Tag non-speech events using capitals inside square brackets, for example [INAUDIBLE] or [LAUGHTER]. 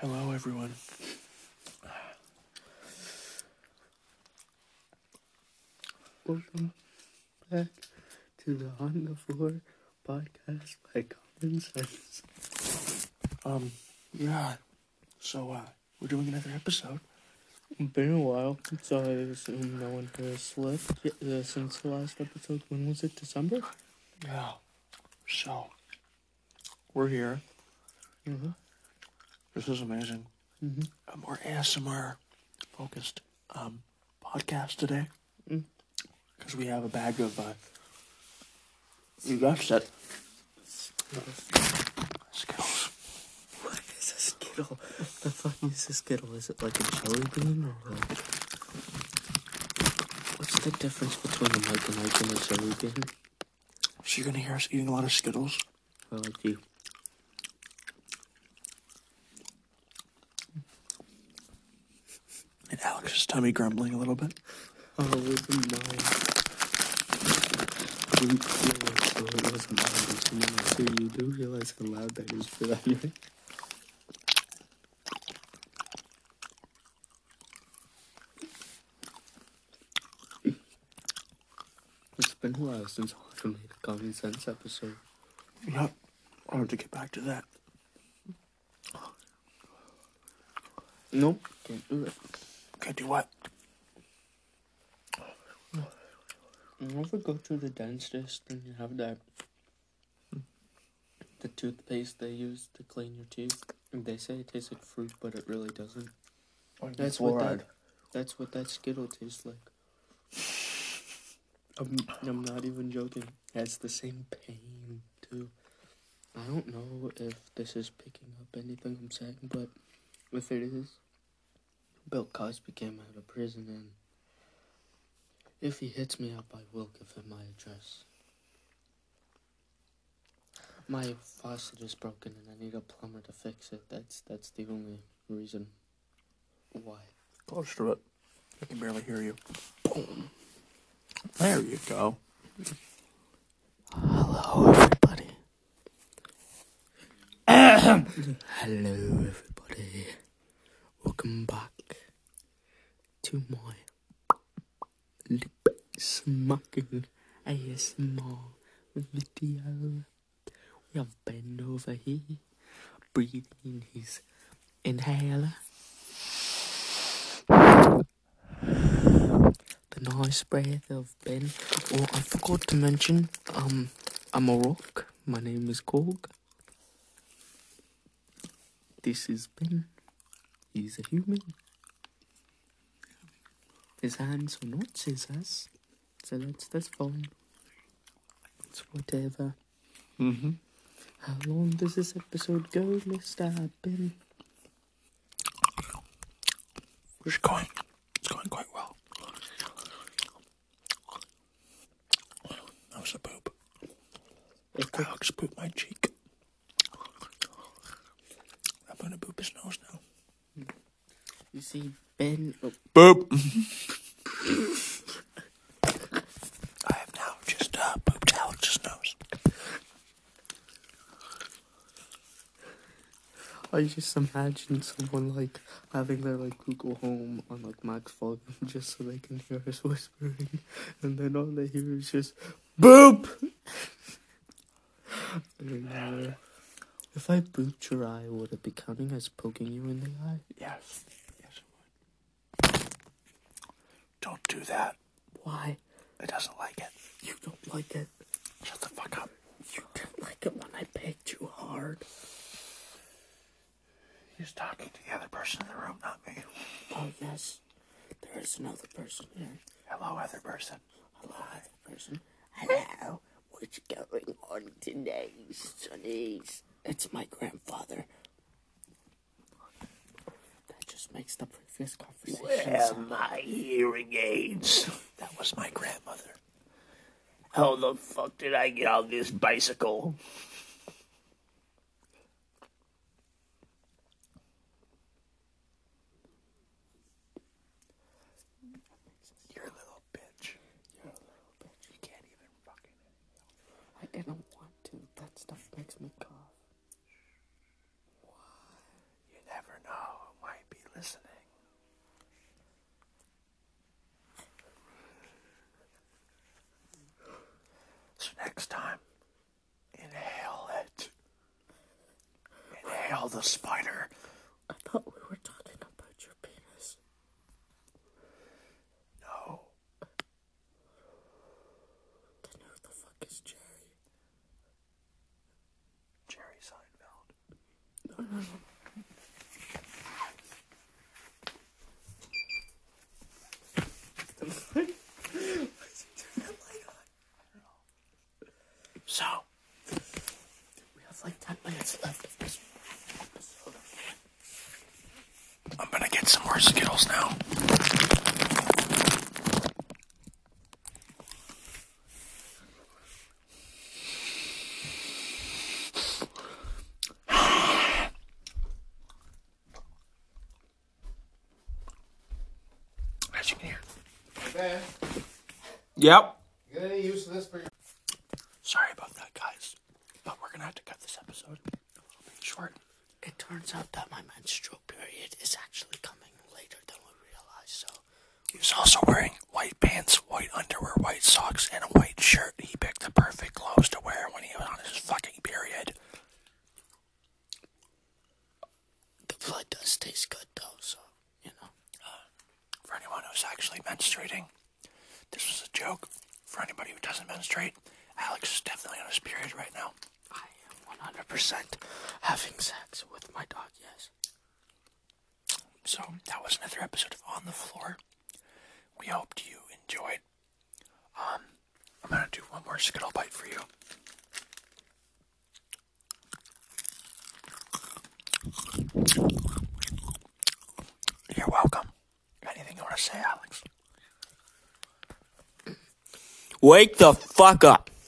Hello, everyone. Welcome back to the On the Floor podcast by Common Sense. Um, yeah. So, uh, we're doing another episode. Been a while, so I assume no one has slept uh, since the last episode. When was it? December? Yeah. So, we're here. Mm-hmm. This is amazing. Mm-hmm. A more ASMR focused um podcast today. Mm. Because we have a bag of uh, you got it, Skittles. What is a Skittle? The fuck is a Skittle? Is it like a jelly bean or. What's the difference between a Mike and Ike and a jelly bean? So you're gonna hear us eating a lot of Skittles. Or like the... And Alex's tummy grumbling a little bit. Oh, it wasn't mine. You, you know, so it wasn't mine. but someone else here. You do realize how loud that is for that, right? It's been a while since I've made a common sense episode. Yep. I'll have to get back to that. Nope, can't do it. Okay, do what? You ever go to the dentist and you have that the toothpaste they use to clean your teeth? And they say it tastes like fruit, but it really doesn't. That's what that. That's what that Skittle tastes like. I'm, [LAUGHS] I'm not even joking. It has the same pain too. I don't know if this is picking up anything I'm saying, but if it is, Bill Cosby came out of prison, and if he hits me up, I will give him my address. My faucet is broken, and I need a plumber to fix it. That's that's the only reason why. Close to it. I can barely hear you. Boom. There you go. Hello, everybody. [CLEARS THROAT] Hello, everybody. Welcome back to my lip smacking ASMR video. We have Ben over here breathing his inhaler. The nice breath of Ben. Oh, I forgot to mention, um, I'm a rock. My name is Korg. This is Ben. He's a human. His hands are not scissors, so that's that's fine. It's whatever. Mm-hmm. How long does this episode go, Mister Ben? It's going. It's going quite well. That was a poop. It took Alex pooped my cheek. I'm gonna poop his nose now. You see, Ben. Oh, Boop. I have now just uh, pooped Alex's nose. I just imagine someone like having their like Google Home on like max volume [LAUGHS] just so they can hear us whispering, and then all they hear is just boop. And, uh, if I booped your eye, would it be counting as poking you in the eye? Yes. Yes, it would. Don't do that. Why? It doesn't like it. You don't like it. Shut the fuck up. You didn't like it when I pegged you hard. He's talking to the other person in the room, not me. Oh yes, there is another person here. Hello, other person. Hello, other person. Hello. What's going on today, sonnies? It's my grandfather. That just makes the previous conversation sound. my hearing aids? That was my grandmother. How the fuck did I get on this bicycle? You're a little bitch. You're a little bitch. You can't even fucking. I didn't want to. That stuff makes me cough. next time, inhale it. Inhale the spider. I thought we were talking about your penis. No. Then who the fuck is Jerry? Jerry Seinfeld. No, no, no. It's like As you can. Ben, Yep. you get any use of this for your Sorry about that, guys. But we're gonna have to cut this episode a little bit short. It turns out that my menstrual period is actually coming later than we realized, so He was also wearing white pants, white underwear, white socks, and a white shirt. He picked the perfect clothes to wear when he was on his fucking period. the blood does taste good though, so, you know. Actually menstruating, this was a joke. For anybody who doesn't menstruate, Alex is definitely on his period right now. I am 100% having sex with my dog, yes. So that was another episode of On the Floor. We hoped you enjoyed. Um, I'm gonna do one more Skittle bite for you. You're welcome. Anything you want to say, Alex? Wake the fuck up.